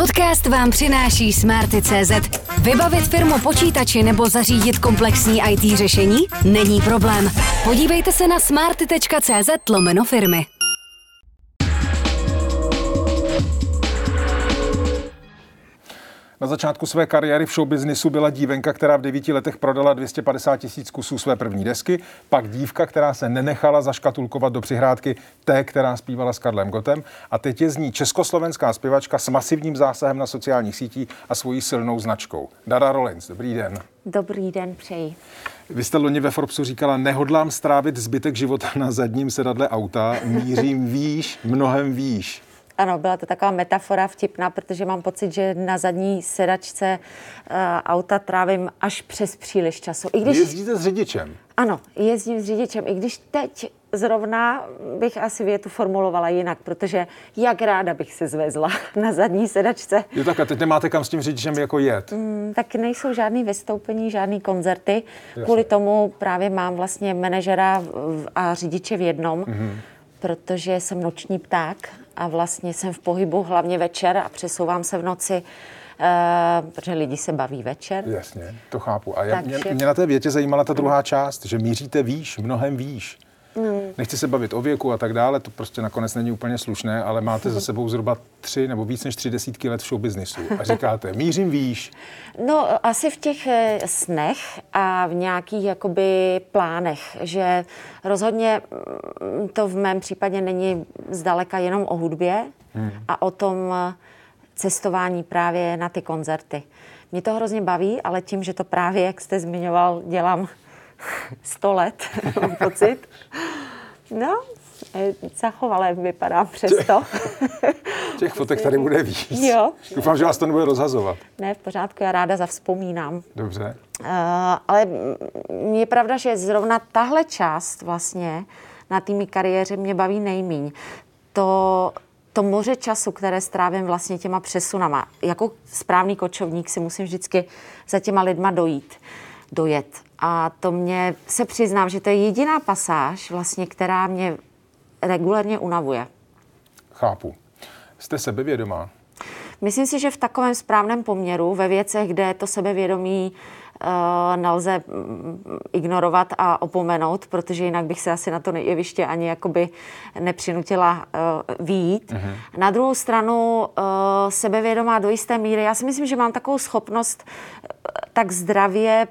Podcast vám přináší Smarty.cz. Vybavit firmu počítači nebo zařídit komplexní IT řešení? Není problém. Podívejte se na smarty.cz lomeno firmy. Na začátku své kariéry v showbiznisu byla dívenka, která v devíti letech prodala 250 tisíc kusů své první desky, pak dívka, která se nenechala zaškatulkovat do přihrádky té, která zpívala s Karlem Gotem a teď je z ní československá zpěvačka s masivním zásahem na sociálních sítích a svojí silnou značkou. Dara Rollins, dobrý den. Dobrý den, přeji. Vy jste loni ve Forbesu říkala, nehodlám strávit zbytek života na zadním sedadle auta, mířím výš, mnohem výš. Ano, byla to taková metafora vtipná, protože mám pocit, že na zadní sedačce uh, auta trávím až přes příliš času. I když... Jezdíte s řidičem? Ano, jezdím s řidičem, i když teď zrovna bych asi větu formulovala jinak, protože jak ráda bych se zvezla na zadní sedačce. Jo tak a teď nemáte kam s tím řidičem jako jet? Mm, tak nejsou žádný vystoupení, žádný koncerty. Jasně. Kvůli tomu právě mám vlastně manažera a řidiče v jednom. Mm-hmm protože jsem noční pták a vlastně jsem v pohybu hlavně večer a přesouvám se v noci, uh, protože lidi se baví večer. Jasně, to chápu. A já, Takže... mě, mě na té větě zajímala ta druhá část, že míříte výš, mnohem výš. Hmm. Nechci se bavit o věku a tak dále, to prostě nakonec není úplně slušné, ale máte za sebou zhruba tři nebo víc než tři desítky let v showbiznisu a říkáte, mířím výš. No, asi v těch eh, snech a v nějakých jakoby plánech, že rozhodně mm, to v mém případě není zdaleka jenom o hudbě hmm. a o tom eh, cestování právě na ty koncerty. Mě to hrozně baví, ale tím, že to právě, jak jste zmiňoval, dělám 100 let, mám pocit. No, zachovalé vypadá přesto. Těch fotek tady bude víc. Jo. Doufám, že vás to nebude rozhazovat. Ne, v pořádku, já ráda zavzpomínám. Dobře. Uh, ale je pravda, že zrovna tahle část vlastně na tými kariéře mě baví nejmíň. To, to moře času, které strávím vlastně těma přesunama. Jako správný kočovník si musím vždycky za těma lidma dojít, dojet. A to mě se přiznám, že to je jediná pasáž, vlastně, která mě regulárně unavuje. Chápu. Jste sebevědomá? Myslím si, že v takovém správném poměru, ve věcech, kde to sebevědomí uh, nelze mm, ignorovat a opomenout, protože jinak bych se asi na to jeviště ani jakoby nepřinutila uh, výjít. Uh-huh. Na druhou stranu uh, sebevědomá do jisté míry. Já si myslím, že mám takovou schopnost uh, tak zdravě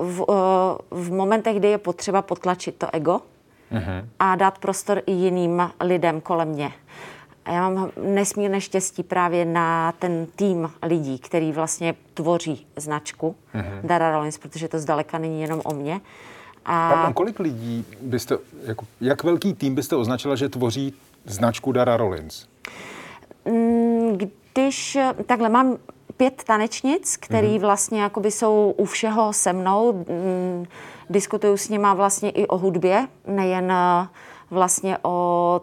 v, uh, v momentech, kdy je potřeba potlačit to ego uh-huh. a dát prostor i jiným lidem kolem mě. A já mám nesmírné štěstí právě na ten tým lidí, který vlastně tvoří značku uh-huh. Dara Rollins, protože to zdaleka není jenom o mně. A... Pardon, kolik lidí byste, jako, jak velký tým byste označila, že tvoří značku Dara Rollins? Mm, když, takhle mám pět tanečnic, který mm-hmm. vlastně jakoby jsou u všeho se mnou. Mm, diskutuju s nima vlastně i o hudbě, nejen eh, vlastně o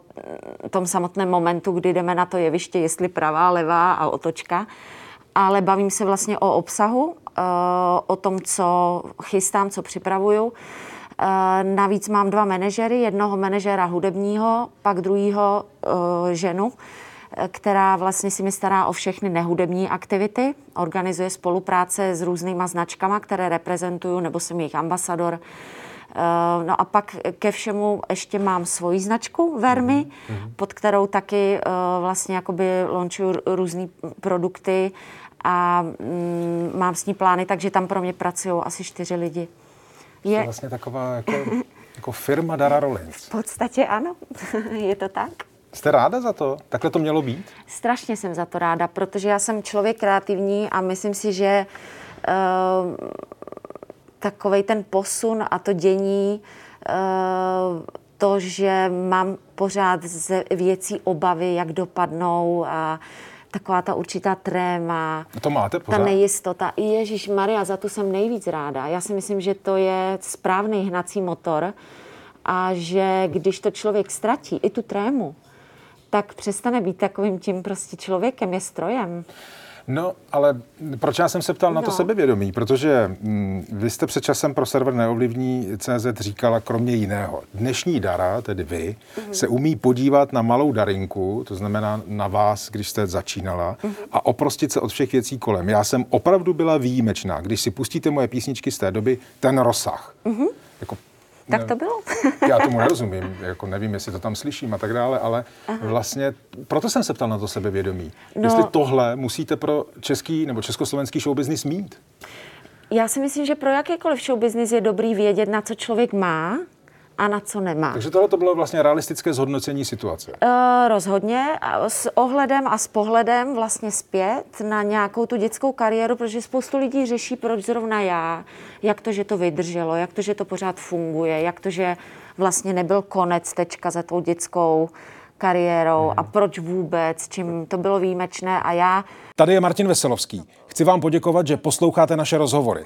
tom samotném momentu, kdy jdeme na to jeviště, jestli pravá, levá a otočka, ale bavím se vlastně o obsahu, eh, o tom, co chystám, co připravuju. Eh, navíc mám dva manažery, jednoho manažera hudebního, pak druhýho ženu, která vlastně si mi stará o všechny nehudební aktivity, organizuje spolupráce s různýma značkama, které reprezentuju, nebo jsem jejich ambasador. Eh, no a pak ke všemu ještě mám svoji značku Vermi, mm-hmm. pod kterou taky eh, vlastně jakoby launchuju různé produkty a mm, mám s ní plány, takže tam pro mě pracují asi čtyři lidi. Je vlastně taková jako, jako firma Dara Rollins. V podstatě ano, je to tak. Jste ráda za to? Takhle to mělo být? Strašně jsem za to ráda, protože já jsem člověk kreativní a myslím si, že uh, eh, takový ten posun a to dění, uh, to, že mám pořád ze věcí obavy, jak dopadnou a taková ta určitá tréma. To máte pořád? Ta nejistota. Ježíš Maria, za to jsem nejvíc ráda. Já si myslím, že to je správný hnací motor a že když to člověk ztratí, i tu trému, tak přestane být takovým tím prostě člověkem, je strojem. No, ale proč já jsem se ptal na to No. sebevědomí? Protože mm, vy jste před časem pro server Neovlivní CZ říkala kromě jiného. Dnešní Dara, tedy vy, Mhm. se umí podívat na malou Darinku, to znamená na vás, když jste začínala, Mhm. a oprostit se od všech věcí kolem. Já jsem opravdu byla výjimečná. Když si pustíte moje písničky z té doby, ten rozsah. Jako, Mhm. Tak to bylo. já tomu nerozumím, jako nevím, jestli to tam slyším a tak dále, ale Aha. vlastně proto jsem se ptal na to sebevědomí. No. Jestli tohle musíte pro český nebo československý showbiznis mít. Já si myslím, že pro jakýkoliv show business je dobrý vědět, na co člověk má a na co nemá. Takže tohle to bylo vlastně realistické zhodnocení situace. Uh, rozhodně a s ohledem a s pohledem vlastně zpět na nějakou tu dětskou kariéru, protože spoustu lidí řeší, proč zrovna já, jak to, že to vydrželo, jak to, že to pořád funguje, jak to, že vlastně nebyl konec tečka za tou dětskou kariérou a proč vůbec, čím to bylo výjimečné a já Tady je Martin Veselovský. Chci vám poděkovat, že posloucháte naše rozhovory.